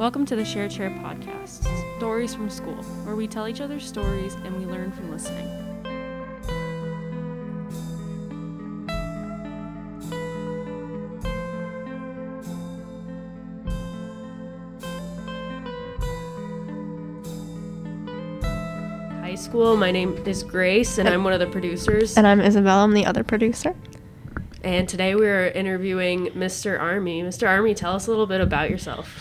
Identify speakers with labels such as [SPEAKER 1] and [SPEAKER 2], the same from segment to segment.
[SPEAKER 1] Welcome to the Share Chair podcast, Stories from School, where we tell each other stories and we learn from listening. High school, my name is Grace, and I'm one of the producers.
[SPEAKER 2] And I'm Isabel. I'm the other producer.
[SPEAKER 1] And today we're interviewing Mr. Armey. Mr. Armey, tell us a little bit about yourself.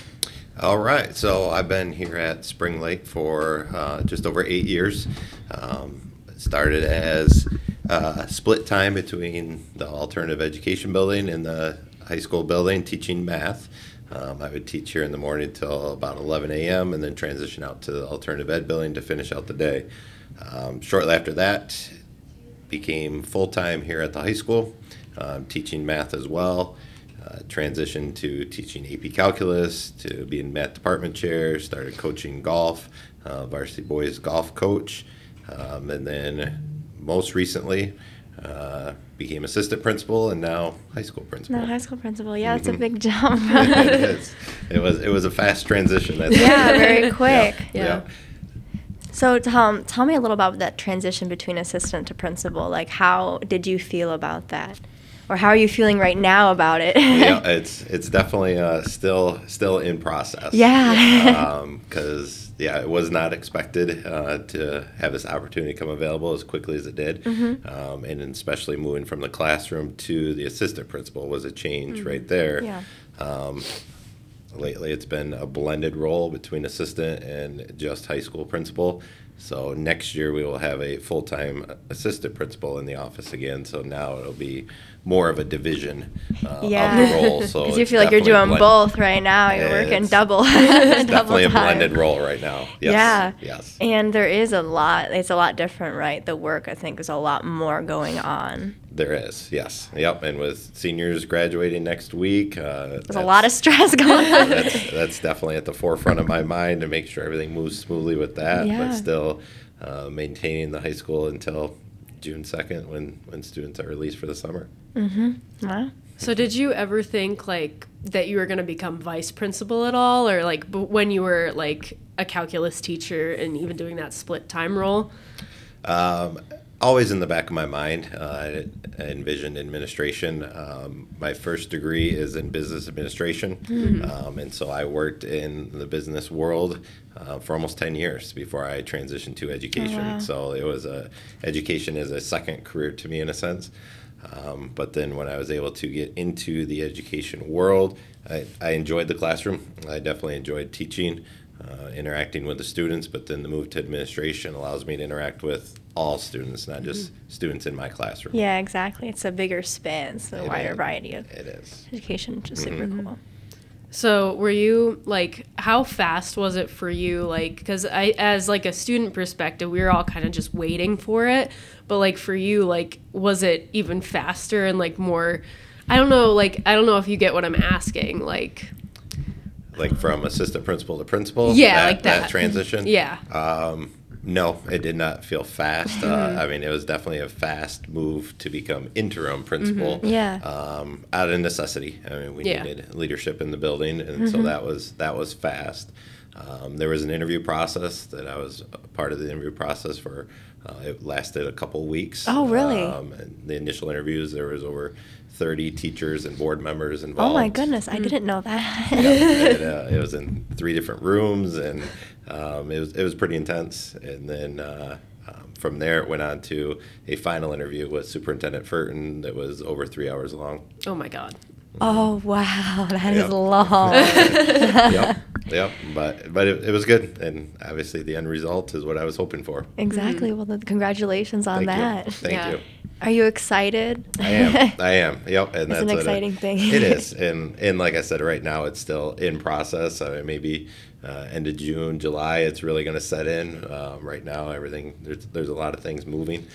[SPEAKER 3] All right, so I've been here at Spring Lake for uh, just over eight years. Um, started as uh, split time between the alternative education building and the high school building teaching math. Um, I would teach here in the morning till about 11 a.m. and then transition out to the alternative ed building to finish out the day. Um, shortly after that, became full time here at the high school, um, teaching math as well. Uh, transitioned to teaching AP Calculus, to being math department chair, started coaching golf, uh, varsity boys golf coach, um, and then most recently uh, became assistant principal and now high school principal.
[SPEAKER 2] No, high school principal. Yeah, it's a big jump.
[SPEAKER 3] it, it was it was a fast transition. I'd say.
[SPEAKER 2] yeah, very quick.
[SPEAKER 1] Yeah.
[SPEAKER 2] So, Tom, tell me a little about that transition between assistant to principal. Like, how did you feel about that? Or how are you feeling right now about it?
[SPEAKER 3] yeah, it's it's definitely uh, still still in process.
[SPEAKER 2] Yeah.
[SPEAKER 3] Because yeah, it was not expected uh, to have this opportunity come available as quickly as it did,
[SPEAKER 2] Mm-hmm.
[SPEAKER 3] um, and especially moving from the classroom to the assistant principal was a change right there.
[SPEAKER 2] Yeah.
[SPEAKER 3] Um, lately, it's been a blended role between assistant and just high school principal. So next year we will have a full-time assistant principal in the office again. So now it'll be more of a division uh,
[SPEAKER 2] yeah.
[SPEAKER 3] of the role. So
[SPEAKER 2] Because you feel like you're doing
[SPEAKER 3] blend-
[SPEAKER 2] both right now. You're
[SPEAKER 3] Yeah,
[SPEAKER 2] working double.
[SPEAKER 3] It's
[SPEAKER 2] double
[SPEAKER 3] definitely a blended role right now. Yes.
[SPEAKER 2] Yeah.
[SPEAKER 3] Yes.
[SPEAKER 2] And there is a lot, it's a lot different, right? The work, I think, is a lot more going on.
[SPEAKER 3] There is. Yes. Yep. And with seniors graduating next week, uh,
[SPEAKER 2] There's a lot of stress going on.
[SPEAKER 3] that's that's definitely at the forefront of my mind to make sure everything moves smoothly with that,
[SPEAKER 2] Yeah.
[SPEAKER 3] but still uh, maintaining the high school until June second when when students are released for the summer.
[SPEAKER 2] Wow.
[SPEAKER 1] So, did you ever think like that you were going to become vice principal at all, or like b- when you were like a calculus teacher and even doing that split time role?
[SPEAKER 3] Um, always in the back of my mind, uh, I envisioned administration. Um, my first degree is in business administration, um, and so I worked in the business world uh, for almost ten years before I transitioned to education.
[SPEAKER 2] wow.
[SPEAKER 3] So it was a education is a second career to me in a sense. Um, but then when I was able to get into the education world, I, I enjoyed the classroom. I definitely enjoyed teaching, uh, interacting with the students. But then the move to administration allows me to interact with all students, not just students in my classroom.
[SPEAKER 2] Yeah, exactly. It's a bigger span, so a wider
[SPEAKER 3] is.
[SPEAKER 2] variety of
[SPEAKER 3] It is.
[SPEAKER 2] education, which is super
[SPEAKER 3] Mm-hmm.
[SPEAKER 2] cool.
[SPEAKER 1] So, were you like how fast was it for you like cuz I as like a student perspective, we were all kind of just waiting for it, but like for you like was it even faster and like more I don't know, like I don't know if you get what I'm asking, like
[SPEAKER 3] Like from assistant principal to principal.
[SPEAKER 1] Yeah, like that.
[SPEAKER 3] transition.
[SPEAKER 1] yeah.
[SPEAKER 3] Um, no, it did not feel fast. Uh, I mean, it was definitely a fast move to become interim principal.
[SPEAKER 2] Yeah.
[SPEAKER 3] Um, out of necessity. I mean, we
[SPEAKER 1] Yeah.
[SPEAKER 3] needed leadership in the building, and so that was that was fast. Um, there was an interview process that I was part of the interview process for. Uh, it lasted a couple weeks.
[SPEAKER 2] Oh, really?
[SPEAKER 3] Um, and the initial interviews, there was over thirty teachers and board members involved.
[SPEAKER 2] Oh my goodness, I didn't know that.
[SPEAKER 3] and, uh, it was in three different rooms, and um, it was it was pretty intense. And then uh, um, from there, it went on to a final interview with Superintendent Furton that was over three hours long.
[SPEAKER 1] Oh my god.
[SPEAKER 2] oh wow, that is
[SPEAKER 3] Yep.
[SPEAKER 2] long.
[SPEAKER 3] yep, yep. But but it, it was good, and obviously the end result is what I was hoping for.
[SPEAKER 2] exactly. Well, then congratulations on
[SPEAKER 3] Thank
[SPEAKER 2] that.
[SPEAKER 3] you. Thank
[SPEAKER 1] Yeah.
[SPEAKER 3] you.
[SPEAKER 2] Are you excited?
[SPEAKER 3] I am. I am. Yep. And that's
[SPEAKER 2] an exciting thing.
[SPEAKER 3] it is, and and like I said, right now it's still in process. I mean, maybe uh, end of June, July, it's really going to set in. Um, right now, everything there's there's a lot of things moving.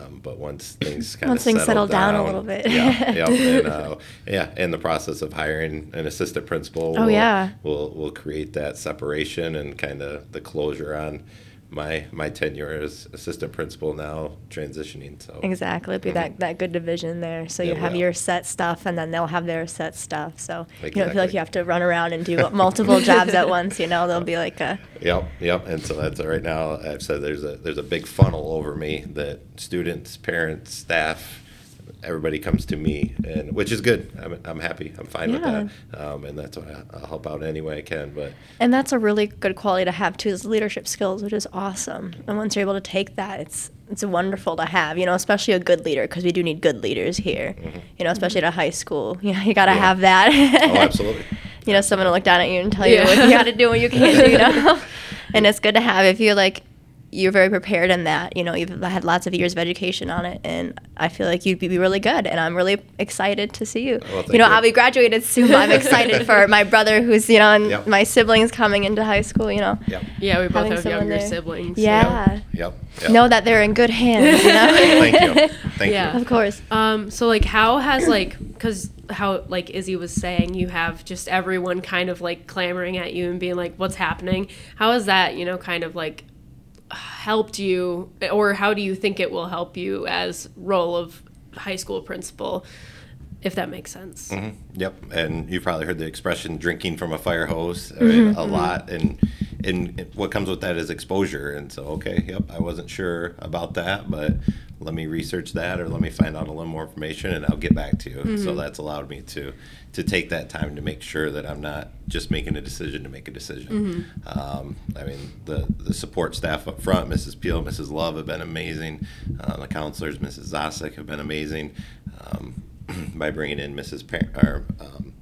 [SPEAKER 3] Um, but once things kind
[SPEAKER 2] Once
[SPEAKER 3] of
[SPEAKER 2] things settle down a little bit.
[SPEAKER 3] yeah, yeah, and, uh, yeah, and the process of hiring an assistant principal.
[SPEAKER 2] Oh,
[SPEAKER 3] will,
[SPEAKER 2] yeah.
[SPEAKER 3] will will create that separation and kind of the closure on my my tenure as assistant principal now transitioning. So
[SPEAKER 2] Exactly. It'd be that, that good division there. So you have
[SPEAKER 3] will.
[SPEAKER 2] your set stuff and then they'll have their set stuff. So you don't feel like you have to run around and do multiple jobs at once, you know, there'll be like a
[SPEAKER 3] Yep, yep. And so that's right now. I've said there's a there's a big funnel over me that students, parents, staff, everybody comes to me, and which is good. I'm, I'm happy. I'm fine
[SPEAKER 2] Yeah.
[SPEAKER 3] with that. Um, and that's why I- I'll help out any way I can. But
[SPEAKER 2] and that's a really good quality to have too is leadership skills, which is awesome. And once you're able to take that, it's it's wonderful to have, you know, especially a good leader because we do need good leaders here. You know, especially at a high school. You know, you got to
[SPEAKER 3] Yeah.
[SPEAKER 2] have that.
[SPEAKER 3] oh, absolutely.
[SPEAKER 2] you know, someone to look down at you and tell
[SPEAKER 1] Yeah.
[SPEAKER 2] you what you got to do and what you can't do, you know? and it's good to have if you're like, you're very prepared in that, you know, you've had lots of years of education on it, and I feel like you'd be really good, and I'm really excited to see you.
[SPEAKER 3] Well,
[SPEAKER 2] you know,
[SPEAKER 3] you.
[SPEAKER 2] I'll be graduated soon, I'm excited for my brother who's, you know, and
[SPEAKER 3] Yep.
[SPEAKER 2] my siblings coming into high school, you know.
[SPEAKER 3] Yep.
[SPEAKER 1] Yeah, we both
[SPEAKER 2] Having
[SPEAKER 1] have younger
[SPEAKER 2] there.
[SPEAKER 1] siblings.
[SPEAKER 2] Yeah.
[SPEAKER 3] Yep. yep.
[SPEAKER 2] Know that they're in good hands, you know?
[SPEAKER 3] Thank you. Thank
[SPEAKER 1] Yeah.
[SPEAKER 3] you.
[SPEAKER 2] Of course.
[SPEAKER 1] Um, so like how has like because how like Izzy was saying you have just everyone kind of like clamoring at you and being like what's happening how has that you know kind of like helped you or how do you think it will help you as role of high school principal if that makes sense
[SPEAKER 3] Mhm. Yep, and you've probably heard the expression "drinking from a fire hose" I mean, a lot, and and what comes with that is exposure. And so, okay, yep, I wasn't sure about that, but let me research that, or let me find out a little more information, and I'll get back to you. So that's allowed me to to take that time to make sure that I'm not just making a decision to make a decision. Um, I mean, the the support staff up front, Mrs. Peel, Mrs. Love, have been amazing. Uh, the counselors, Mrs. Zasek, have been amazing. Um, by bringing in Mrs. Pa- or, um,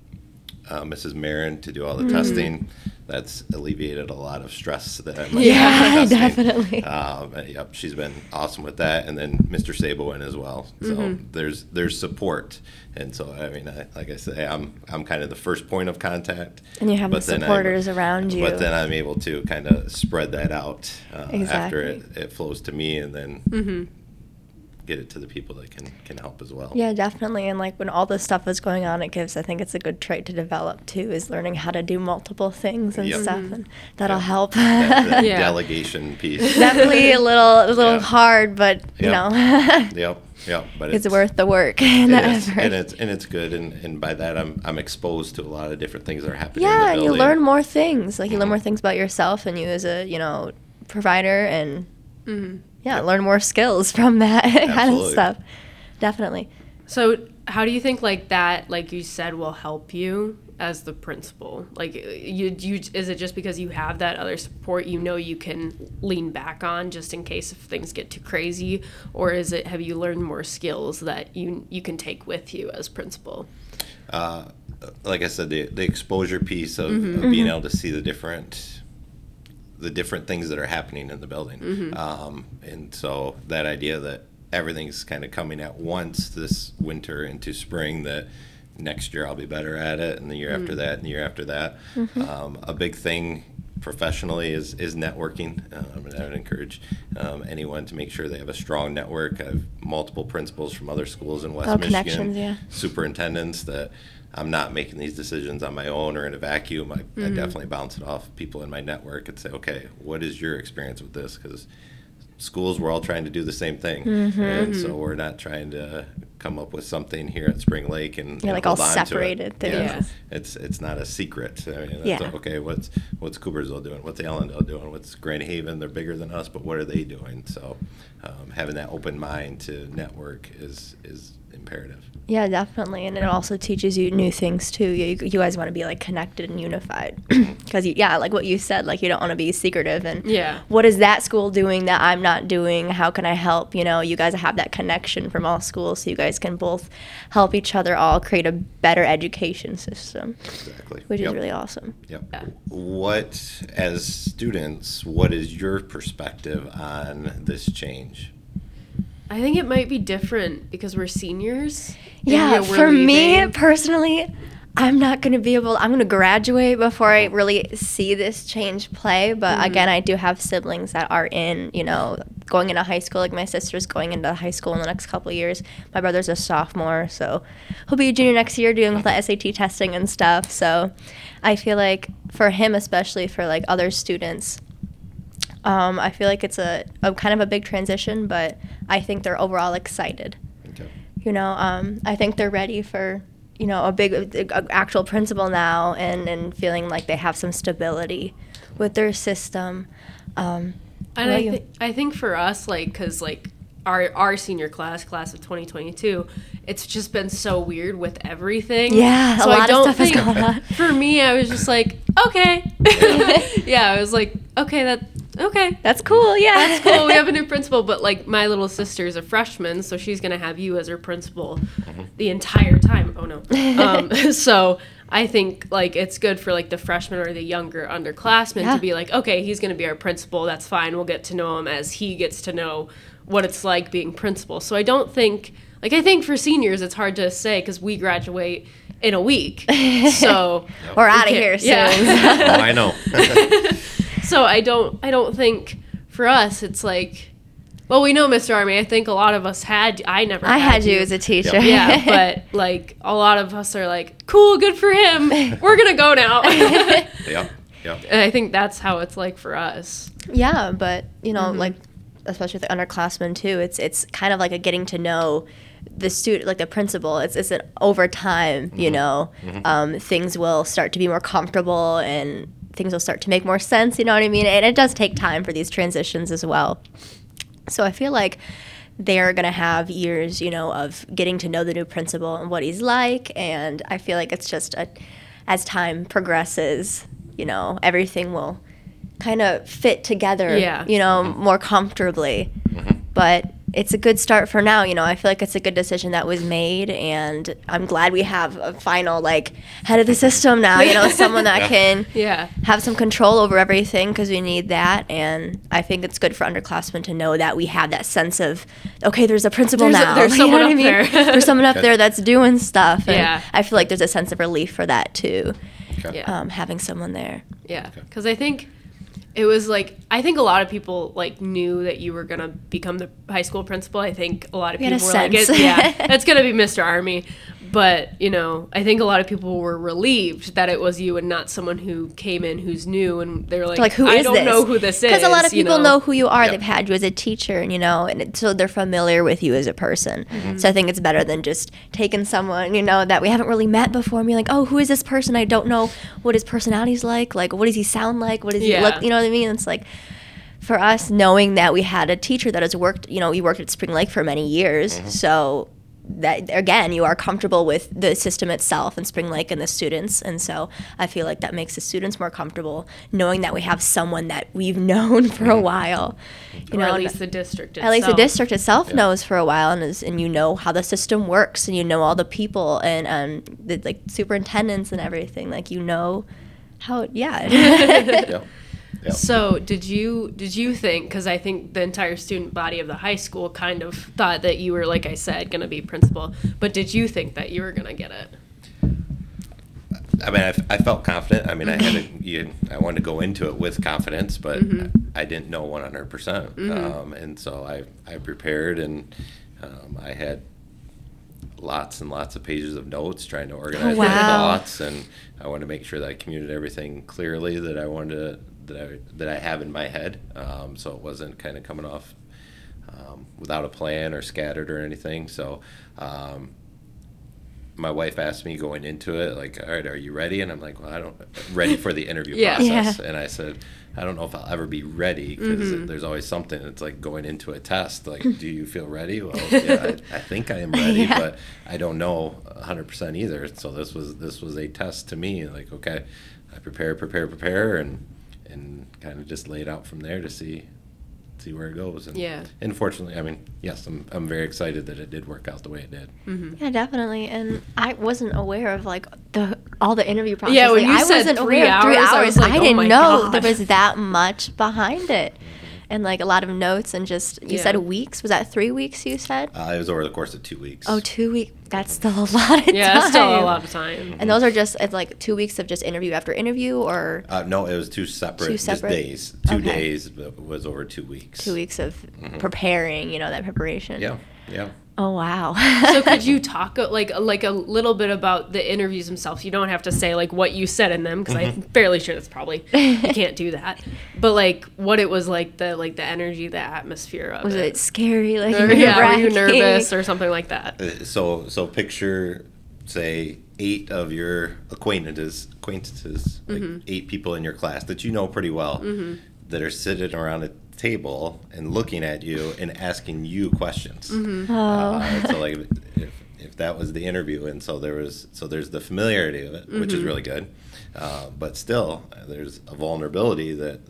[SPEAKER 3] uh, Mrs. Marin to do all the
[SPEAKER 2] Mm-hmm.
[SPEAKER 3] testing. That's alleviated a lot of stress that I might
[SPEAKER 2] Yeah, definitely.
[SPEAKER 3] Um, yep, she's been awesome with that, and then Mr. Sabo in as well. So
[SPEAKER 2] Mm-hmm.
[SPEAKER 3] there's there's support, and so I mean, I, like I say, I'm I'm kind of the first point of contact.
[SPEAKER 2] And you have the
[SPEAKER 3] then I'm-
[SPEAKER 2] supporters around you.
[SPEAKER 3] But then I'm able to kind of spread that out uh, after it, it flows to me, and then
[SPEAKER 1] Mm-hmm.
[SPEAKER 3] Get it to the people that can can help as well.
[SPEAKER 2] Yeah, definitely. And like when all this stuff is going on, it gives, I think it's a good trait to develop too, is learning how to do multiple things and
[SPEAKER 3] Yep.
[SPEAKER 2] stuff.
[SPEAKER 1] Mm-hmm.
[SPEAKER 2] And that'll
[SPEAKER 3] Yeah.
[SPEAKER 2] help.
[SPEAKER 3] that, that
[SPEAKER 1] Yeah.
[SPEAKER 3] delegation piece.
[SPEAKER 2] definitely a little, a little
[SPEAKER 3] Yeah.
[SPEAKER 2] hard, but you
[SPEAKER 3] Yep.
[SPEAKER 2] know,
[SPEAKER 3] Yep, yep. But
[SPEAKER 2] it's, worth the work and
[SPEAKER 3] It
[SPEAKER 2] the
[SPEAKER 3] is,
[SPEAKER 2] effort.
[SPEAKER 3] and it's and it's good, and, and by that I'm I'm exposed to a lot of different things that are happening. in
[SPEAKER 2] yeah,
[SPEAKER 3] the
[SPEAKER 2] and you learn more things. Like you learn
[SPEAKER 3] Mhm.
[SPEAKER 2] more things about yourself and you as a, you know, provider and
[SPEAKER 1] mm-hmm.
[SPEAKER 2] Yeah,
[SPEAKER 3] Yep.
[SPEAKER 2] learn more skills from that kind of stuff. Definitely.
[SPEAKER 1] so how do you think like that like you said will help you as the principal like you you is it just because you have that other support you know you can lean back on just in case if things get too crazy or is it have you learned more skills that you you can take with you as principal
[SPEAKER 3] uh, like I said, the the exposure piece of,
[SPEAKER 2] Mm-hmm.
[SPEAKER 3] of being able to see the different the different things that are happening in the building,
[SPEAKER 2] Mm-hmm.
[SPEAKER 3] um, and so that idea that everything's kind of coming at once this winter into spring that next year I'll be better at it, and the year after that, and the year after that.
[SPEAKER 2] Mm-hmm.
[SPEAKER 3] Um, a big thing professionally is is networking. Um, and I would encourage um, anyone to make sure they have a strong network. I have multiple principals from other schools in West
[SPEAKER 2] Oh,
[SPEAKER 3] Michigan,
[SPEAKER 2] yeah.
[SPEAKER 3] superintendents that I'm not making these decisions on my own or in a vacuum. I, I definitely bounce it off people in my network and say, okay, what is your experience with this? Because schools, we're all trying to do the same thing,
[SPEAKER 2] Mm-hmm.
[SPEAKER 3] and so we're not trying to come up with something here at Spring Lake and
[SPEAKER 2] Yeah, like all
[SPEAKER 3] hold on to it.
[SPEAKER 2] separated
[SPEAKER 3] Yeah. It's it's not a secret. I mean, it's
[SPEAKER 2] Yeah.
[SPEAKER 3] okay. What's what's Coopersville doing? What's Allendale doing? What's Grand Haven? They're bigger than us, but what are they doing? So, um, having that open mind to network is is imperative.
[SPEAKER 2] Yeah, definitely, and it also teaches you new things too. You, you guys want to be like connected and unified, because yeah, like what you said, like you don't want to be secretive and
[SPEAKER 1] Yeah.
[SPEAKER 2] What is that school doing that I'm not doing? How can I help? You know, you guys have that connection from all schools, so you guys can both help each other all create a better education system,
[SPEAKER 3] Exactly.
[SPEAKER 2] which
[SPEAKER 3] Yep.
[SPEAKER 2] is really awesome.
[SPEAKER 3] Yep.
[SPEAKER 1] Yeah.
[SPEAKER 3] What, as students, what is your perspective on this change?
[SPEAKER 1] I think it might be different because we're seniors
[SPEAKER 2] Yeah,
[SPEAKER 1] we're
[SPEAKER 2] for me personally, I'm not going to be able. I'm going to graduate before I really see this change play. But mm-hmm. again, I do have siblings that are in, you know, going into high school. Like my sister's going into high school in the next couple of years. My brother's a sophomore, so he'll be a junior next year doing all the SAT testing and stuff. So I feel like for him, especially for like other students, Um, I feel like it's a, a kind of a big transition, but I think they're overall excited.
[SPEAKER 3] Okay.
[SPEAKER 2] You know, um, I think they're ready for you know a big a, a actual principal now, and and feeling like they have some stability with their system. Um,
[SPEAKER 1] And I, th- I think for us, like, because, like, our, our senior class, class of 2022, it's just been so weird with everything.
[SPEAKER 2] Yeah, a
[SPEAKER 1] So I
[SPEAKER 2] lot of
[SPEAKER 1] don't
[SPEAKER 2] stuff has
[SPEAKER 1] think-
[SPEAKER 2] gone on.
[SPEAKER 1] For me, I was just like, okay. yeah, I was like, okay, that, okay.
[SPEAKER 2] That's cool. Yeah,
[SPEAKER 1] That's cool. We have a new principal, but like my little sister is a freshman, so she's gonna have you as her principal the entire time. Oh no. Um, so I think like it's good for like the freshman or the younger underclassmen
[SPEAKER 2] Yeah.
[SPEAKER 1] to be like, okay, he's gonna be our principal. That's fine. We'll get to know him as he gets to know what it's like being principal. So I don't think like I think for seniors it's hard to say because we graduate in a week. So
[SPEAKER 2] We're out of here soon.
[SPEAKER 1] yeah.
[SPEAKER 3] Oh, I know.
[SPEAKER 1] So I don't I don't think for us it's like well we know Mr. Armey I think a lot of us had I never
[SPEAKER 2] I had you as a teacher.
[SPEAKER 1] yeah but like a lot of us are like cool good for him we're gonna go now and
[SPEAKER 3] yep. Yep.
[SPEAKER 1] I think that's how it's like for us
[SPEAKER 2] Yeah, but you know,
[SPEAKER 1] Mm-hmm.
[SPEAKER 2] like especially with the underclassmen too, it's it's kind of like a getting to know the student, like the principal. It's it's an over time,
[SPEAKER 3] Mm-hmm.
[SPEAKER 2] you know, um, things will start to be more comfortable and things will start to make more sense. You know what I mean? And it does take time for these transitions as well. So I feel like they're going to have years, you know, of getting to know the new principal and what he's like. And I feel like it's just a, as time progresses, you know, everything will kind of fit together,
[SPEAKER 1] Yeah.
[SPEAKER 2] you know, more comfortably. Mm-hmm. But it's a good start for now. You know, I feel like it's a good decision that was made, and I'm glad we have a final like head of the system now. You know, someone that
[SPEAKER 3] Yeah.
[SPEAKER 2] can
[SPEAKER 1] yeah
[SPEAKER 2] have some control over everything because we need that. And I think it's good for underclassmen to know that we have that sense of, okay, there's a principal
[SPEAKER 1] There's a-
[SPEAKER 2] now.
[SPEAKER 1] there's
[SPEAKER 2] You
[SPEAKER 1] someone
[SPEAKER 2] what I
[SPEAKER 1] up
[SPEAKER 2] mean?
[SPEAKER 1] there.
[SPEAKER 2] there's someone up there that's doing stuff. And
[SPEAKER 1] Yeah.
[SPEAKER 2] I feel like there's a sense of relief for that too,
[SPEAKER 3] Okay.
[SPEAKER 1] Yeah.
[SPEAKER 2] um, having someone there.
[SPEAKER 1] Yeah, because I think it was like I think a lot of people like knew that you were gonna become the high school principal. I think a lot of
[SPEAKER 2] We
[SPEAKER 1] people were like,
[SPEAKER 2] sense.
[SPEAKER 1] it, "Yeah, it's gonna be Mr. Armey." But you know, I think a lot of people were relieved that it was you and not someone who came in who's new and they're like,
[SPEAKER 2] like who
[SPEAKER 1] I don't
[SPEAKER 2] this?
[SPEAKER 1] know who this is."
[SPEAKER 2] Because a lot of
[SPEAKER 1] you
[SPEAKER 2] people know. who you are.
[SPEAKER 3] Yep.
[SPEAKER 2] They've had you as a teacher, and you know, and it, so they're familiar with you as a person.
[SPEAKER 1] Mm-hmm.
[SPEAKER 2] So I think it's better than just taking someone you know that we haven't really met before and be like, oh, who is this person? I don't know what his personality's like. Like, what does he sound like? What does he look? You know what I mean? It's like. For us, knowing that we had a teacher that has worked, you know, you worked at Spring Lake for many years, so that again you are comfortable with the system itself and Spring Lake and the students and so I feel like that makes the students more comfortable knowing that we have someone that we've known for a while you
[SPEAKER 1] or
[SPEAKER 2] know
[SPEAKER 1] at least the district.
[SPEAKER 2] at least the
[SPEAKER 1] itself.
[SPEAKER 2] district itself
[SPEAKER 3] Yeah.
[SPEAKER 2] knows for a while and is, and you know how the system works and you know all the people and um the like superintendents and everything like you know how yeah
[SPEAKER 3] Yep. Yep.
[SPEAKER 1] So did you did you think because I think the entire student body of the high school kind of thought that you were like I said going to be principal, but did you think that you were going to get it?
[SPEAKER 3] I mean, I, I felt confident. I mean, I had a, you, I wanted to go into it with confidence, but I, I didn't know 100%. Um, and so I, I prepared and um, I had lots and lots of pages of notes trying to organize my
[SPEAKER 2] wow.
[SPEAKER 3] thoughts. And I wanted to make sure that I communicated everything clearly that I wanted to, that I, that I have in my head. Um, so it wasn't kind of coming off um, without a plan or scattered or anything. So, um, my wife asked me going into it, like, all right, are you ready? And I'm like, well, I don't, ready for the interview
[SPEAKER 1] Yeah.
[SPEAKER 3] process.
[SPEAKER 2] Yeah.
[SPEAKER 3] And I said, I don't know if I'll ever be ready because there's always something. It's like going into a test. Like, do you feel ready? Well, yeah, I, I think I am ready,
[SPEAKER 2] Yeah.
[SPEAKER 3] but I don't know 100% either. So this was this was a test to me. Like, okay, I prepare, prepare, prepare, and and kind of just lay it out from there to see see where it goes. And,
[SPEAKER 1] Yeah.
[SPEAKER 3] And fortunately, I mean, yes, I'm I'm very excited that it did work out the way it did. Mm-hmm.
[SPEAKER 2] Yeah, definitely. And I wasn't aware of like the all the interview process.
[SPEAKER 1] Yeah, when
[SPEAKER 2] Like,
[SPEAKER 1] you
[SPEAKER 2] I
[SPEAKER 1] said
[SPEAKER 2] wasn't
[SPEAKER 1] three
[SPEAKER 2] aware of three
[SPEAKER 1] hours, I was like,
[SPEAKER 2] I
[SPEAKER 1] oh
[SPEAKER 2] didn't
[SPEAKER 1] my
[SPEAKER 2] know
[SPEAKER 1] God.
[SPEAKER 2] there was that much behind it, and like a lot of notes and just you said weeks. Was that three weeks? You said.
[SPEAKER 3] Uh, it was over the course of two weeks.
[SPEAKER 2] Oh, two weeks. That's still a lot of
[SPEAKER 1] Yeah,
[SPEAKER 2] time.
[SPEAKER 1] that's still a lot of time.
[SPEAKER 2] And those are just it's like two weeks of just interview after interview, or
[SPEAKER 3] Uh, no, it was two separate,
[SPEAKER 2] Two separate?
[SPEAKER 3] Just days. Two
[SPEAKER 2] Okay.
[SPEAKER 3] days was over two weeks.
[SPEAKER 2] two weeks of preparing. You know that preparation.
[SPEAKER 3] Yeah. Yeah.
[SPEAKER 2] Oh wow.
[SPEAKER 1] so could you talk uh, like like a little bit about the interviews themselves? You don't have to say like what you said in them because I'm fairly sure that's probably you can't do that. But like what it was like the like the energy, the atmosphere of
[SPEAKER 2] was
[SPEAKER 1] it.
[SPEAKER 2] it scary? Like
[SPEAKER 1] Or, yeah, were you nervous or something like that?
[SPEAKER 3] Uh, So so picture say eight of your acquaintances acquaintances like
[SPEAKER 1] Mm-hmm.
[SPEAKER 3] eight people in your class that you know pretty well that are sitting around a table and looking at you and asking you questions.
[SPEAKER 1] Mm-hmm.
[SPEAKER 2] Oh.
[SPEAKER 3] Uh, so like if, if that was the interview and so there was so there's the familiarity of it which is really good uh, but still there's a vulnerability that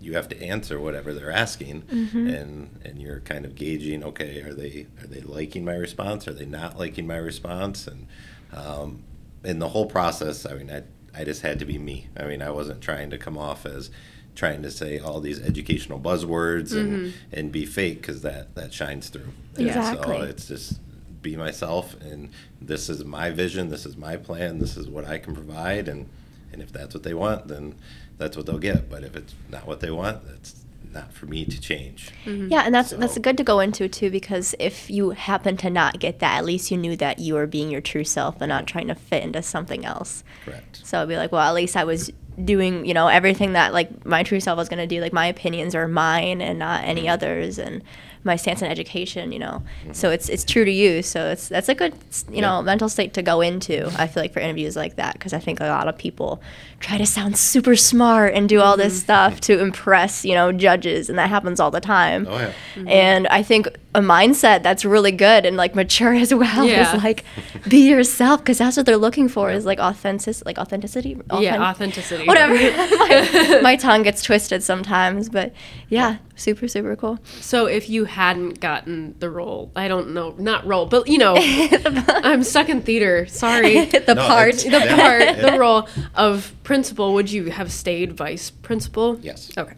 [SPEAKER 3] you have to answer whatever they're asking and and you're kind of gauging okay are they are they liking my response are they not liking my response and um, in the whole process i mean I, I just had to be me i mean i wasn't trying to come off as trying to say all these educational buzzwords and mm-hmm. and be fake because that that shines through.
[SPEAKER 2] Exactly.
[SPEAKER 3] so it's just be myself and this is my vision this is my plan this is what i can provide and and if that's what they want then that's what they'll get. But if it's not what they want that's not for me to change. Mm-hmm.
[SPEAKER 2] Yeah, and that's that's good to go into too because if you happen to not get that, at least you knew that you were being your true self and not trying to fit into something else.
[SPEAKER 3] correct.
[SPEAKER 2] So I'd be like, well, at least I was doing, you know, everything that like my true self was gonna do. Like my opinions are mine and not any mm-hmm. others, and my stance on education, you know. Mm-hmm. So it's it's true to you. So it's that's a good, you know,
[SPEAKER 3] Yeah.
[SPEAKER 2] mental state to go into. I feel like for interviews like that because I think a lot of people try to sound super smart and do all this mm-hmm. stuff to impress, you know, judges, and that happens all the time.
[SPEAKER 3] oh yeah mm-hmm.
[SPEAKER 2] And I think a mindset that's really good and like mature as well
[SPEAKER 1] Yeah.
[SPEAKER 2] is like be yourself because that's what they're looking for is like authentic like authenticity.
[SPEAKER 1] yeah, authenticity.
[SPEAKER 2] Whatever. my, my tongue gets twisted sometimes, but yeah, super super cool.
[SPEAKER 1] So if you hadn't gotten the role, I don't know, not role, but you know, I'm stuck in theater. Sorry.
[SPEAKER 2] the
[SPEAKER 3] No,
[SPEAKER 2] part.
[SPEAKER 1] the
[SPEAKER 3] Yeah.
[SPEAKER 1] part, the role of principal, would you have stayed vice principal?
[SPEAKER 3] yes
[SPEAKER 1] Okay.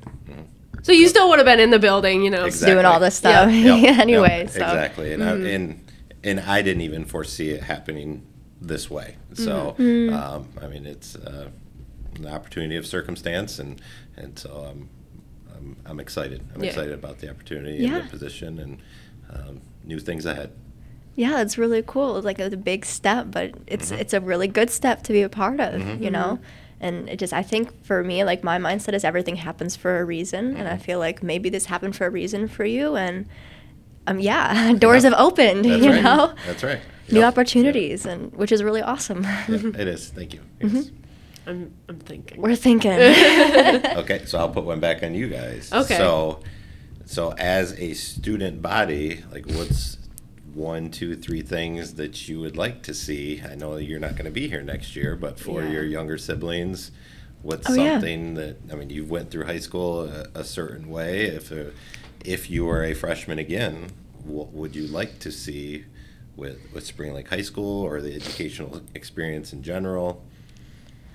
[SPEAKER 1] So you still would have been in the building, you know.
[SPEAKER 3] Exactly.
[SPEAKER 2] Doing all this stuff
[SPEAKER 3] Yep, yep,
[SPEAKER 2] anyway. So
[SPEAKER 3] exactly and I, and and I didn't even foresee it happening this way so
[SPEAKER 2] Mm-hmm.
[SPEAKER 3] um, I mean it's uh, an opportunity of circumstance and and so I'm I'm, I'm excited I'm
[SPEAKER 1] Yeah.
[SPEAKER 3] excited about the opportunity
[SPEAKER 2] Yeah.
[SPEAKER 3] and the position and um, new things ahead
[SPEAKER 2] yeah, it's really cool. It's like it's a big step, but it's
[SPEAKER 3] Mm-hmm.
[SPEAKER 2] it's a really good step to be a part of, you know. And it just I think for me, like my mindset is everything happens for a reason, and I
[SPEAKER 3] Mm-hmm.
[SPEAKER 2] feel like maybe this happened for a reason for you, and um, yeah, doors
[SPEAKER 3] Yeah.
[SPEAKER 2] have opened,
[SPEAKER 3] that's
[SPEAKER 2] you
[SPEAKER 3] right
[SPEAKER 2] know,
[SPEAKER 3] that's right
[SPEAKER 2] new
[SPEAKER 3] Yep.
[SPEAKER 2] opportunities, and which is really awesome.
[SPEAKER 3] it is thank you yes.
[SPEAKER 1] I'm, I'm thinking.
[SPEAKER 2] We're thinking.
[SPEAKER 3] okay, so I'll put one back on you guys.
[SPEAKER 1] Okay.
[SPEAKER 3] So, so as a student body, like what's one, two, three things that you would like to see? I know you're not going to be here next year, but for
[SPEAKER 1] Yeah.
[SPEAKER 3] your younger siblings, what's
[SPEAKER 2] Oh, yeah.
[SPEAKER 3] something that I mean, you went through high school a, a certain way. If uh if you were a freshman again, what would you like to see with with Spring Lake High School or the educational experience in general?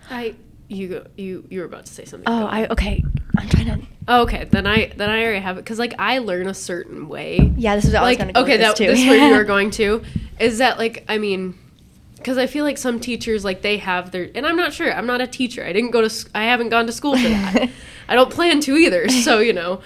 [SPEAKER 1] I you go, you you were about to say something.
[SPEAKER 2] oh, I okay. I'm trying to.
[SPEAKER 1] Oh, okay, then I then I already have it because like I learn a certain way.
[SPEAKER 2] Yeah, this is what I was
[SPEAKER 1] like
[SPEAKER 2] gonna go
[SPEAKER 1] okay, that
[SPEAKER 2] this too.
[SPEAKER 1] this is where you were going to is that like I mean, because I feel like some teachers like they have their and I'm not sure I'm not a teacher I didn't go to I haven't gone to school for that I don't plan to either so you know,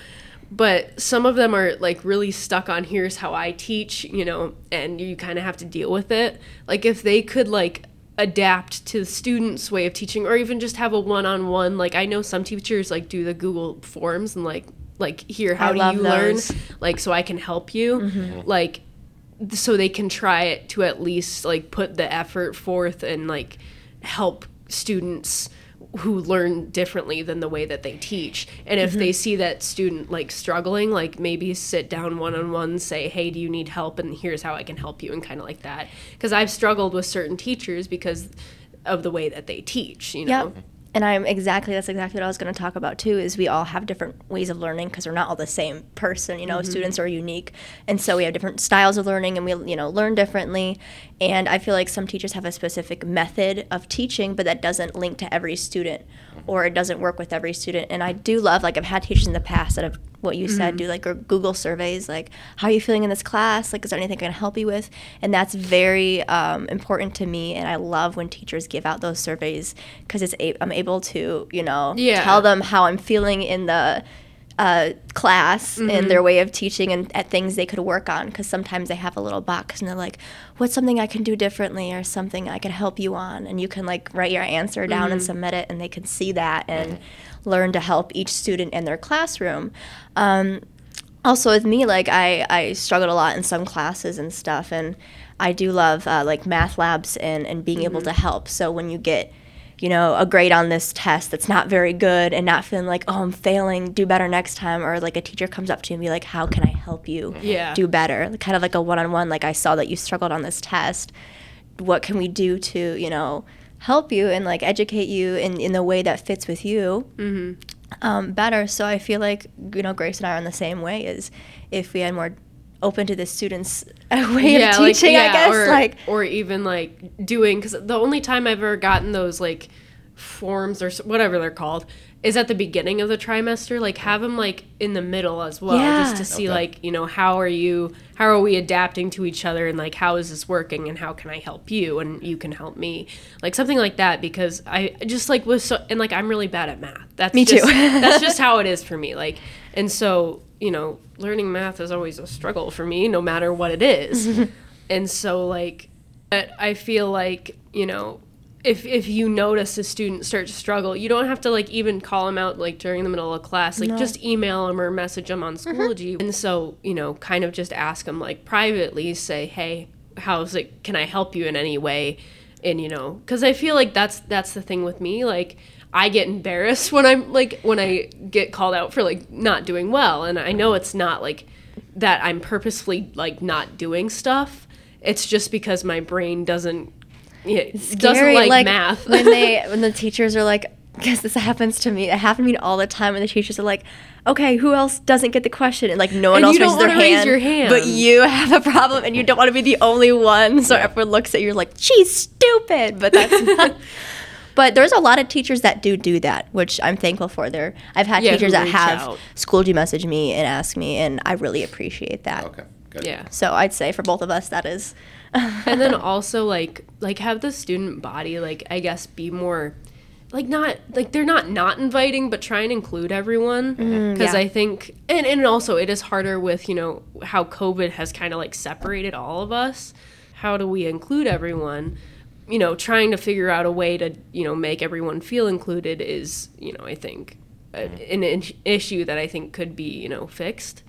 [SPEAKER 1] but some of them are like really stuck on here's how I teach you know and you kind of have to deal with it like if they could like adapt to the students way of teaching or even just have a one-on-one. Like i know some teachers like do the google forms and like like here how
[SPEAKER 2] I
[SPEAKER 1] do you learn? Like so i can help you. Mm-hmm. Like so they can try it to at least like put the effort forth and like help students who learn differently than the way that they teach. And if they mm-hmm. see that student like struggling like maybe sit down one on one say hey do you need help? And here's how i can help you and kind of like that. Because i've struggled with certain teachers because of the way that they teach you know?
[SPEAKER 2] Yep. And I'm exactly that's exactly what I was going to talk about too. Is we all have different ways of learning because we're not all the same person. You know, mm-hmm. students are unique, and so we have different styles of learning, and we you know learn differently. And I feel like some teachers have a specific method of teaching, but that doesn't link to every student, mm-hmm. or it doesn't work with every student. And I do love like I've had teachers in the past that have what you said do like gr- Google surveys like how are you feeling in this class? Like is there anything I can help you with? And that's very um, important to me and I love when teachers give out those surveys because it's a- I'm able to you know
[SPEAKER 1] Yeah.
[SPEAKER 2] tell them how I'm feeling in the uh, class
[SPEAKER 1] Mm-hmm.
[SPEAKER 2] and their way of teaching and at things they could work on because sometimes they have a little box and they're like what's something i can do differently or something i can help you on? And you can like write your answer down
[SPEAKER 1] Mm-hmm.
[SPEAKER 2] and submit it and they can see that and learn to help each student in their classroom. Um, also with me like I, I struggled a lot in some classes and stuff and i do love uh, like math labs and, and being able to help. So when you get you know a grade on this test that's not very good and not feeling like oh i'm failing do better next time or like a teacher comes up to you and be like how can i help you
[SPEAKER 1] Yeah.
[SPEAKER 2] do better kind of like a one-on-one like i saw that you struggled on this test what can we do to you know help you and like educate you in, in the way that fits with you um, better. So I feel like you know Grace and I are in the same way. Is if we had more open to the students' way of
[SPEAKER 1] like,
[SPEAKER 2] teaching, I guess.
[SPEAKER 1] or,
[SPEAKER 2] like
[SPEAKER 1] or even like doing because the only time I've ever gotten those like forms or whatever they're called is at the beginning of the trimester. Like have them like in the middle as well, just to see
[SPEAKER 3] Okay.
[SPEAKER 1] like you know how are you, how are we adapting to each other, and like how is this working, and how can I help you, and you can help me, like something like that. Because I just like was so and like I'm really bad at math. That's
[SPEAKER 2] Me too.
[SPEAKER 1] that's just how it is for me. Like and so you know learning math is always a struggle for me, no matter what it is. and so like but I feel like you know if if you notice a student start to struggle, you don't have to like even call them out like during the middle of class. Like just email them or message them on Schoology. Mm-hmm. And so you know, kind of just ask them like privately, say, hey, how's it? Can I help you in any way? And you know, because I feel like that's that's the thing with me. Like I get embarrassed when I'm like when I get called out for like not doing well, and I know it's not like that I'm purposefully like not doing stuff. It's just because my brain doesn't it doesn't
[SPEAKER 2] scary,
[SPEAKER 1] like, math.
[SPEAKER 2] when they when the teachers are like, because this happens to me. It happened to me all the time. When the teachers are like, "Okay, who else doesn't get the question?" and like no one
[SPEAKER 1] And
[SPEAKER 2] else raises their
[SPEAKER 1] raise
[SPEAKER 2] hand,
[SPEAKER 1] hand.
[SPEAKER 2] but you have a problem, and you don't want to be the only one. So everyone looks at you like, "She's stupid," but that's not. But there's a lot of teachers that do do that, which I'm thankful for. There, I've had
[SPEAKER 1] Yeah,
[SPEAKER 2] teachers that have
[SPEAKER 1] out.
[SPEAKER 2] Schoology message me and ask me, and I really appreciate that.
[SPEAKER 3] Okay, good.
[SPEAKER 1] yeah.
[SPEAKER 2] So I'd say for both of us, that is.
[SPEAKER 1] and then also like like have the student body like I guess be more like not like they're not not inviting but try and include everyone mm-hmm. mm-hmm. because
[SPEAKER 2] yeah.
[SPEAKER 1] I think and and also it is harder with you know how COVID has kind of like separated all of us. How do we include everyone? You know, trying to figure out a way to you know make everyone feel included is you know I think a, an, issue that I think could be you know fixed.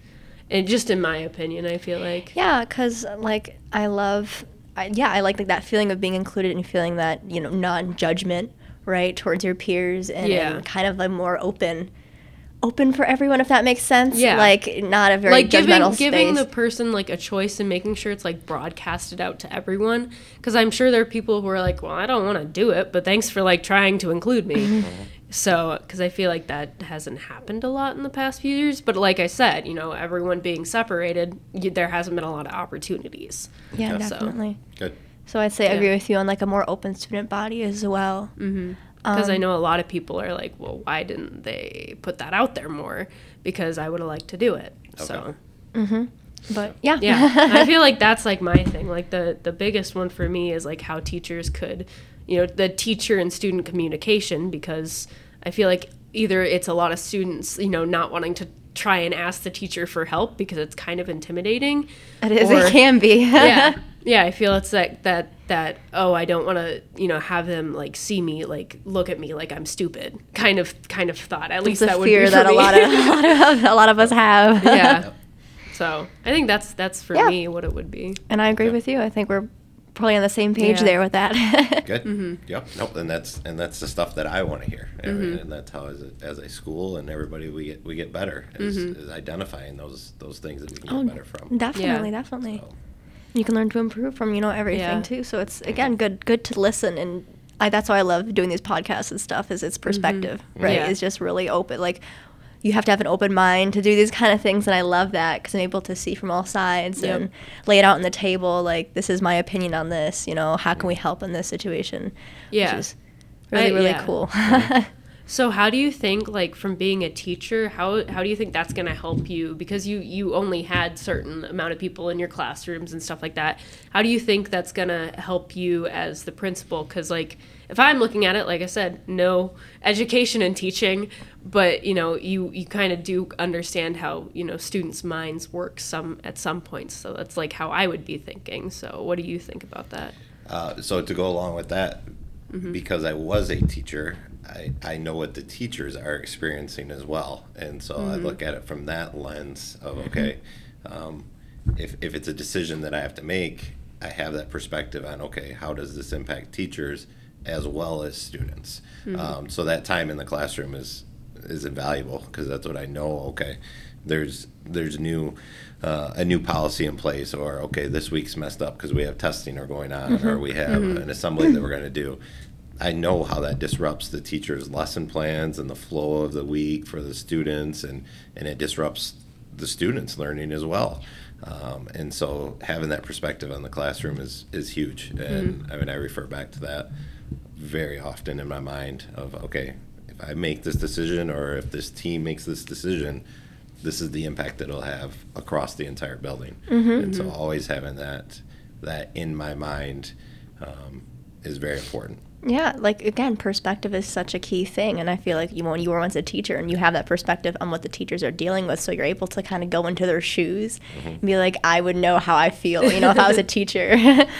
[SPEAKER 1] And just in my opinion, I feel like
[SPEAKER 2] Yeah, because like I love, I, yeah, I like, like that feeling of being included and feeling that you know non-judgment, right, towards your peers and,
[SPEAKER 1] Yeah.
[SPEAKER 2] and kind of a more open, open for everyone, if that makes sense.
[SPEAKER 1] Yeah.
[SPEAKER 2] like not a very
[SPEAKER 1] like giving
[SPEAKER 2] judgmental
[SPEAKER 1] giving the person like a choice and making sure it's like broadcasted out to everyone because i'm sure there are people who are like well i don't want to do it but thanks for like trying to include me
[SPEAKER 2] Mm-hmm.
[SPEAKER 1] so because i feel like that hasn't happened a lot in the past few years but like i said you know everyone being separated you, there hasn't been a lot of opportunities
[SPEAKER 2] yeah,
[SPEAKER 1] so-
[SPEAKER 2] definitely.
[SPEAKER 3] Good.
[SPEAKER 2] So I'd say I
[SPEAKER 1] Yeah.
[SPEAKER 2] agree with you on like a more open student body as well.
[SPEAKER 1] Because i
[SPEAKER 2] Um,
[SPEAKER 1] know a lot of people are like well why didn't they put that out there more? Because i would have liked to do it so.
[SPEAKER 2] But yeah,
[SPEAKER 1] yeah. I feel like that's like my thing. Like the the biggest one for me is like how teachers could you know the teacher and student communication because i feel like either it's a lot of students you know not wanting to try and ask the teacher for help because it's kind of intimidating
[SPEAKER 2] it is.
[SPEAKER 1] or-
[SPEAKER 2] it can be.
[SPEAKER 1] yeah yeah i feel it's like that that oh i don't want to you know have them like see me like look at me like i'm stupid kind of kind of thought at least
[SPEAKER 2] It's a
[SPEAKER 1] that would
[SPEAKER 2] fear
[SPEAKER 1] be
[SPEAKER 2] that a lot of a lot of a lot of us have.
[SPEAKER 1] yeah so i think that's that's for
[SPEAKER 2] Yeah.
[SPEAKER 1] me what it would be
[SPEAKER 2] and I agree
[SPEAKER 3] Yeah.
[SPEAKER 2] with you. I think we're probably on the same page
[SPEAKER 1] Yeah.
[SPEAKER 2] there with that.
[SPEAKER 3] Good.
[SPEAKER 1] Mm-hmm.
[SPEAKER 3] Yep. Nope. And that's and that's the stuff that I want to hear. And- And that's how as a, as a school and everybody we get we get better is,
[SPEAKER 1] Mm-hmm.
[SPEAKER 3] is identifying those those things that we can
[SPEAKER 2] Oh,
[SPEAKER 3] get better from.
[SPEAKER 2] Definitely,
[SPEAKER 1] Yeah.
[SPEAKER 2] definitely.
[SPEAKER 3] So,
[SPEAKER 2] You can learn to improve from you know everything
[SPEAKER 1] Yeah.
[SPEAKER 2] too. So it's again good good to listen and I, that's why I love doing these podcasts and stuff is its perspective, right?
[SPEAKER 1] Mm-hmm. Yeah.
[SPEAKER 2] It's just really open. Like you have to have an open mind to do these kind of things, and I love that because I'm able to see from all sides
[SPEAKER 1] Yep.
[SPEAKER 2] and lay it out on the table. Like this is my opinion on this. You know, how can we help in this situation?
[SPEAKER 1] Yeah.
[SPEAKER 2] which is really really
[SPEAKER 1] yeah.
[SPEAKER 2] cool.
[SPEAKER 1] So how do you think like from being a teacher, how how do you think that's going to help you because you you only had certain amount of people in your classrooms and stuff like that. How do you think that's going to help you as the principal cuz like if I'm looking at it like I said, no education and teaching, but you know, you you kind of do understand how, you know, students' minds work some at some points. So that's like how I would be thinking. So what do you think about that?
[SPEAKER 3] Uh, so to go along with that, because I was a teacher, I, I know what the teachers are experiencing as well, and so I look at it from that lens of okay, um, if if it's a decision that I have to make, I have that perspective on okay, how does this impact teachers as well as students? Um, so that time in the classroom is is invaluable because that's what I know. Okay, there's there's new uh, a new policy in place, or okay, this week's messed up because we have testing or going on, or we have an assembly that we're going to do. I know how that disrupts the teachers' lesson plans and the flow of the week for the students, and and it disrupts the students' learning as well. Um, and so having that perspective on the classroom is is huge. And I mean, I refer back to that very often in my mind of okay, if I make this decision or if this team makes this decision, this is the impact that it'll have across the entire building. And so always having that that in my mind um, is very important.
[SPEAKER 2] Yeah, like again, perspective is such a key thing, and I feel like you when you were once a teacher and you have that perspective on what the teachers are dealing with, so you're able to kind of go into their shoes mm-hmm. and be like, I would know how I feel, you know, if I was a teacher,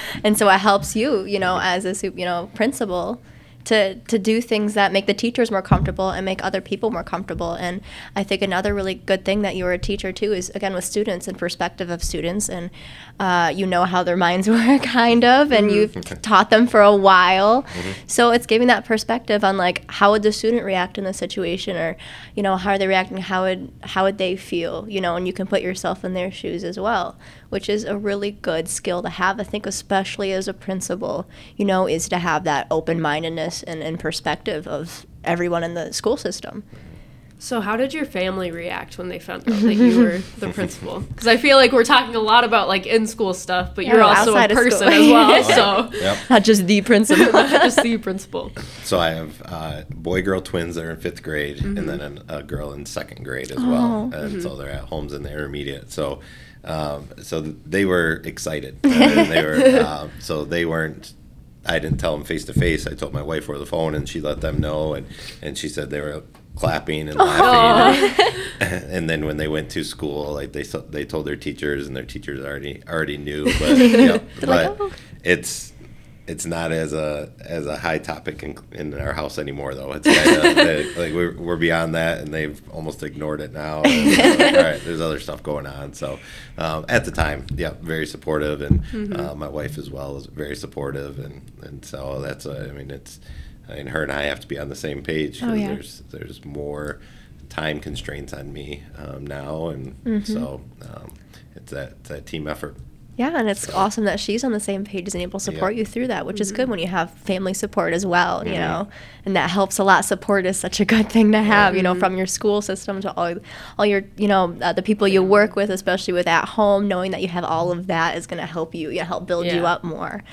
[SPEAKER 2] and so it helps you, you know, as a you know principal. To, to do things that make the teachers more comfortable and make other people more comfortable. And I think another really good thing that you were a teacher too is again with students and perspective of students, and uh, you know how their minds work, kind of, and you've taught them for a while. So it's giving that perspective on like how would the student react in this situation, or you know how are they reacting? How would how would they feel? You know, and you can put yourself in their shoes as well, which is a really good skill to have. I think, especially as a principal, you know, is to have that open mindedness and, and perspective of everyone in the school system.
[SPEAKER 1] So, how did your family react when they found out that you were the principal? Because I feel like we're talking a lot about like in school stuff, but you're also a person as well. So,
[SPEAKER 3] Yep.
[SPEAKER 2] Not just the principal.
[SPEAKER 1] just the principal.
[SPEAKER 3] So I have uh, boy girl twins that are in fifth grade, and then an, a girl in second grade as well, and so they're at Holmes in the intermediate. So, um, so they were excited. They were um, so they weren't. I didn't tell them face to face. I told my wife over the phone, and she let them know, and and she said they were clapping and laughing. And, and then when they went to school, like they they told their teachers, and their teachers already already knew. But yeah,
[SPEAKER 2] They're like, "Oh."
[SPEAKER 3] it's it's not as a as a high topic in, in our house anymore though. It's kind of like we're, we're beyond that and they've almost ignored it now. And, like, all right there's other stuff going on. So um, at the time yeah very supportive and uh, my wife as well is very supportive and and so that's a, i mean it's I mean her and i have to be on the same page
[SPEAKER 2] Oh,
[SPEAKER 3] because
[SPEAKER 2] yeah.
[SPEAKER 3] there's there's more time constraints on me um, now and
[SPEAKER 2] Mm-hmm.
[SPEAKER 3] so um, it's that, that team effort
[SPEAKER 2] Yeah, and it's awesome that she's on the same page and able to support
[SPEAKER 3] Yeah.
[SPEAKER 2] you through that, which is good when you have family support as well, you
[SPEAKER 3] Mhm.
[SPEAKER 2] know, and that helps a lot. Support is such a good thing to have, you know, from your school system to all, all your, you know, uh, the people you work with, especially with at home, knowing that you have all of that is going to help you, you know, help build you up more.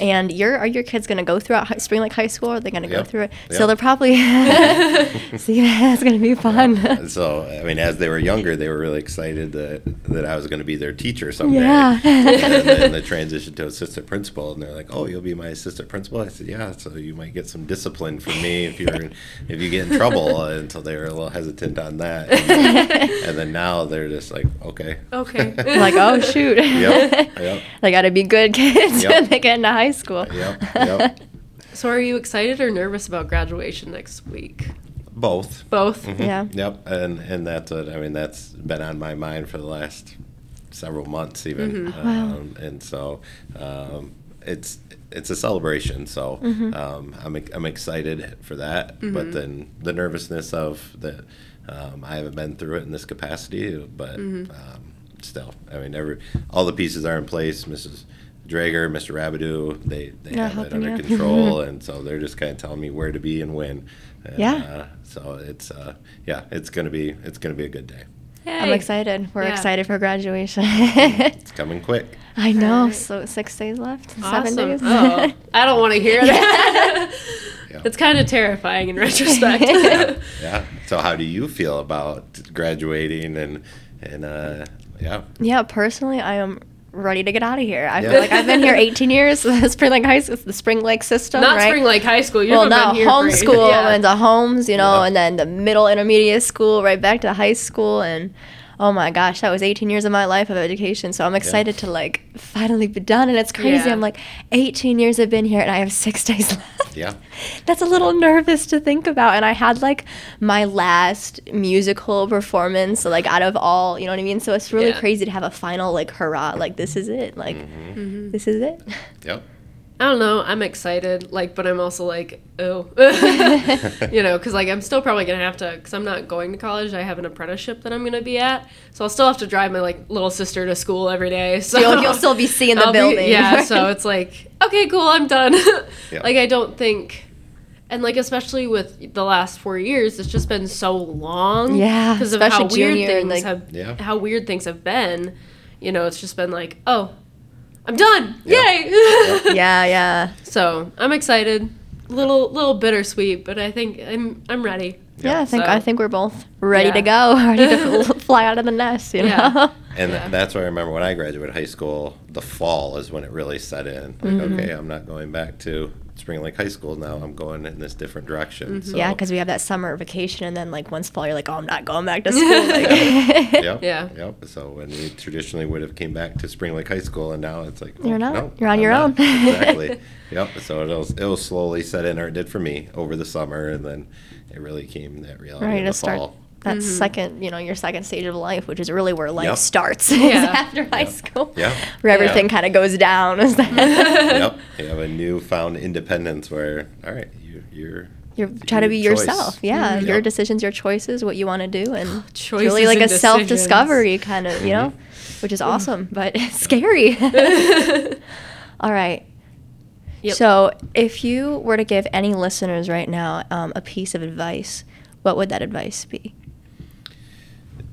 [SPEAKER 2] And your are your kids going to go throughout high, Spring Lake High School? Are they going to go through it? So they're probably see that's going to be fun.
[SPEAKER 3] So I mean, as they were younger, they were really excited that that I was going to be their teacher someday.
[SPEAKER 2] Yeah.
[SPEAKER 3] And then the transition to assistant principal, and they're like, "Oh, you'll be my assistant principal." I said, "Yeah." So you might get some discipline from me if you're if you get in trouble. Until they were a little hesitant on that, and, and then now they're just like, "Okay."
[SPEAKER 1] Okay.
[SPEAKER 2] like, oh shoot.
[SPEAKER 3] Yep. Yep.
[SPEAKER 2] they got to be good kids
[SPEAKER 3] Yep.
[SPEAKER 2] when they get into high school.
[SPEAKER 3] Yep. Yep.
[SPEAKER 1] So, are you excited or nervous about graduation next week?
[SPEAKER 3] Both.
[SPEAKER 1] Both.
[SPEAKER 3] Mhm.
[SPEAKER 2] Yeah.
[SPEAKER 3] Yep. And and that's what I mean. That's been on my mind for the last several months, even.
[SPEAKER 2] Mm-hmm. Wow.
[SPEAKER 3] Um, and so um, it's it's a celebration. So
[SPEAKER 2] Mm-hmm.
[SPEAKER 3] um, I'm I'm excited for that. But then the nervousness of that um, I haven't been through it in this capacity, but
[SPEAKER 2] Mm-hmm.
[SPEAKER 3] um, still, I mean, every all the pieces are in place. Mrs. Drager, Mr. Rabidou, they, they
[SPEAKER 2] Yeah,
[SPEAKER 3] have it under
[SPEAKER 2] you.
[SPEAKER 3] control, and so they're just kind of telling me where to be and when. And,
[SPEAKER 2] Yeah.
[SPEAKER 3] Uh, so it's uh, yeah, it's gonna be it's gonna be a good day.
[SPEAKER 2] I'm excited. We're
[SPEAKER 1] Yeah.
[SPEAKER 2] excited for graduation.
[SPEAKER 3] It's coming quick.
[SPEAKER 2] I know.
[SPEAKER 1] Alright.
[SPEAKER 2] So six days left.
[SPEAKER 1] Awesome.
[SPEAKER 2] Seven days.
[SPEAKER 1] Oh, I don't want to hear that.
[SPEAKER 3] Yeah.
[SPEAKER 1] It's kind of terrifying in retrospect.
[SPEAKER 3] Yeah. So how do you feel about graduating and and uh, yeah?
[SPEAKER 2] Yeah, personally, I am ready to get out of here. I
[SPEAKER 3] Yeah.
[SPEAKER 2] feel like I've been here 18 years. The Spring Lake High School, the Spring Lake system,
[SPEAKER 1] Not
[SPEAKER 2] right?
[SPEAKER 1] Spring Lake High School. You've
[SPEAKER 2] well,
[SPEAKER 1] been
[SPEAKER 2] no,
[SPEAKER 1] here
[SPEAKER 2] homeschool
[SPEAKER 1] yeah.
[SPEAKER 2] and the Holmes, you know,
[SPEAKER 3] Yeah.
[SPEAKER 2] and then the middle intermediate school, right back to high school, and oh my gosh, that was 18 years of my life of education. So I'm excited to like finally be done, and it's crazy.
[SPEAKER 1] Yeah.
[SPEAKER 2] I'm like 18 years I've been here, and I have six days left.
[SPEAKER 3] Yeah.
[SPEAKER 2] That's a little nervous to think about. And I had like my last musical performance, like out of all, you know what I mean? So it's really
[SPEAKER 1] Yeah.
[SPEAKER 2] crazy to have a final like hurrah, like this is it, like
[SPEAKER 1] Mm-hmm.
[SPEAKER 2] this is it.
[SPEAKER 3] Yep.
[SPEAKER 1] I don't know. I'm excited, like, but I'm also like, oh, you know, because like I'm still probably gonna have to, because I'm not going to college. I have an apprenticeship that I'm gonna be at, so I'll still have to drive my like little sister to school every day. So
[SPEAKER 2] You'll, you'll still be seeing the
[SPEAKER 1] I'll be-
[SPEAKER 2] building.
[SPEAKER 1] yeah. So it's like, okay, cool, I'm done.
[SPEAKER 3] Yeah.
[SPEAKER 1] Like I don't think. And like especially with the last four years, it's just been so long.
[SPEAKER 2] Yeah,
[SPEAKER 1] because of how
[SPEAKER 2] especially
[SPEAKER 1] weird things
[SPEAKER 2] like-
[SPEAKER 1] have,
[SPEAKER 3] Yeah.
[SPEAKER 1] how weird things have been. You know, it's just been like, oh, I'm done,
[SPEAKER 3] Yeah.
[SPEAKER 1] yay!
[SPEAKER 2] yeah, yeah.
[SPEAKER 1] So I'm excited. Little little bittersweet, but I think I'm I'm ready.
[SPEAKER 2] Yeah, I think
[SPEAKER 1] So-
[SPEAKER 2] I think we're both ready to go, ready to fly out of the nest. You know.
[SPEAKER 1] Yeah.
[SPEAKER 3] And
[SPEAKER 1] Yeah.
[SPEAKER 3] that's why I remember when I graduated high school, the fall is when it really set in. Like,
[SPEAKER 2] Mm-hmm.
[SPEAKER 3] okay, I'm not going back to Spring Lake High School now. I'm going in this different direction. Mm-hmm. So,
[SPEAKER 2] Yeah, because we have that summer vacation, and then like once fall, you're like, oh, I'm not going back to school. Like,
[SPEAKER 3] Yep,
[SPEAKER 1] Yeah.
[SPEAKER 3] Yep. So when we traditionally would have came back to Spring Lake High School, and now it's like oh,
[SPEAKER 2] You're not.
[SPEAKER 3] no,
[SPEAKER 2] You're on
[SPEAKER 3] I'm
[SPEAKER 2] your
[SPEAKER 3] not.
[SPEAKER 2] own.
[SPEAKER 3] exactly. Yep. So it'll it'll slowly set in, or it did for me over the summer, and then it really came that reality
[SPEAKER 2] ready
[SPEAKER 3] in
[SPEAKER 2] to
[SPEAKER 3] the
[SPEAKER 2] start
[SPEAKER 3] fall.
[SPEAKER 2] that second, you know, your second stage of life, which is really where life
[SPEAKER 3] Yep.
[SPEAKER 2] starts is
[SPEAKER 1] Yeah.
[SPEAKER 2] after high school.
[SPEAKER 3] Yeah.
[SPEAKER 2] Where everything
[SPEAKER 3] Yeah.
[SPEAKER 2] kind of goes down. Is that
[SPEAKER 3] yep. You have a newfound independence where, all right, you, you're
[SPEAKER 2] you're trying to be
[SPEAKER 3] choice.
[SPEAKER 2] yourself. Yeah,
[SPEAKER 3] Mhm.
[SPEAKER 2] your
[SPEAKER 3] Yep.
[SPEAKER 2] decisions, your choices, what you want to do, and it's really like a self discovery kind of, you know,
[SPEAKER 3] Mm-hmm.
[SPEAKER 2] which is awesome, but scary. All right.
[SPEAKER 1] Yep.
[SPEAKER 2] So, if you were to give any listeners right now um, a piece of advice, what would that advice be?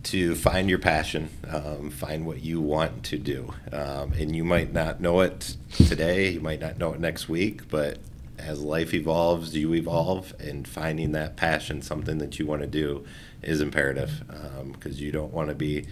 [SPEAKER 3] To find your passion, um, find what you want to do. Um, and you might not know it today, you might not know it next week, but as life evolves, you evolve, and finding that passion, something that you want to do, is imperative because you don't want to be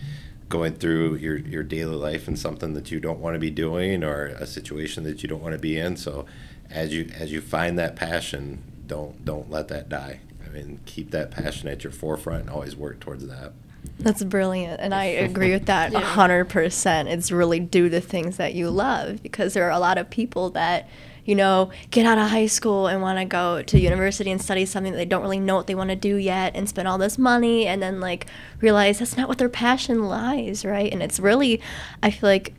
[SPEAKER 3] going through your, your daily life in something that you don't want to be doing or a situation that you don't want to be in. So as you as you find that passion, don't don't let that die. I mean, keep that passion at your forefront and always work towards that.
[SPEAKER 2] That's brilliant. And I agree with that a
[SPEAKER 1] Yeah.
[SPEAKER 2] 100%. It's really do the things that you love because there are a lot of people that, you know, get out of high school and want to go to university and study something that they don't really know what they want to do yet and spend all this money and then like realize that's not what their passion lies, right? And it's really, I feel like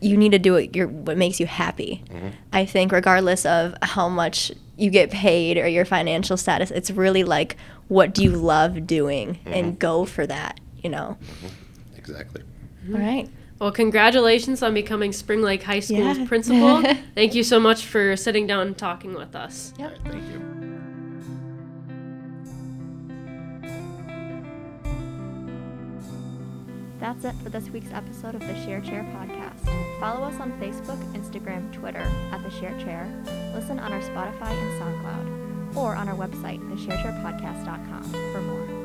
[SPEAKER 2] you need to do what, your, what makes you happy. Mm-hmm. I think, regardless of how much you get paid or your financial status, it's really like, what do you love doing? And mm-hmm. go for that, you know? Mm-hmm.
[SPEAKER 3] Exactly.
[SPEAKER 2] All right.
[SPEAKER 1] Well, congratulations on becoming Spring Lake High School's
[SPEAKER 2] Yeah.
[SPEAKER 1] principal. Thank you so much for sitting down and talking with us.
[SPEAKER 2] Yep.
[SPEAKER 3] All right, thank you.
[SPEAKER 2] That's it for this week's episode of the Share Chair podcast. Follow us on Facebook, Instagram, Twitter at the Share Chair. Listen on our Spotify and SoundCloud, or on our website, thesharechairpodcast.com, for more.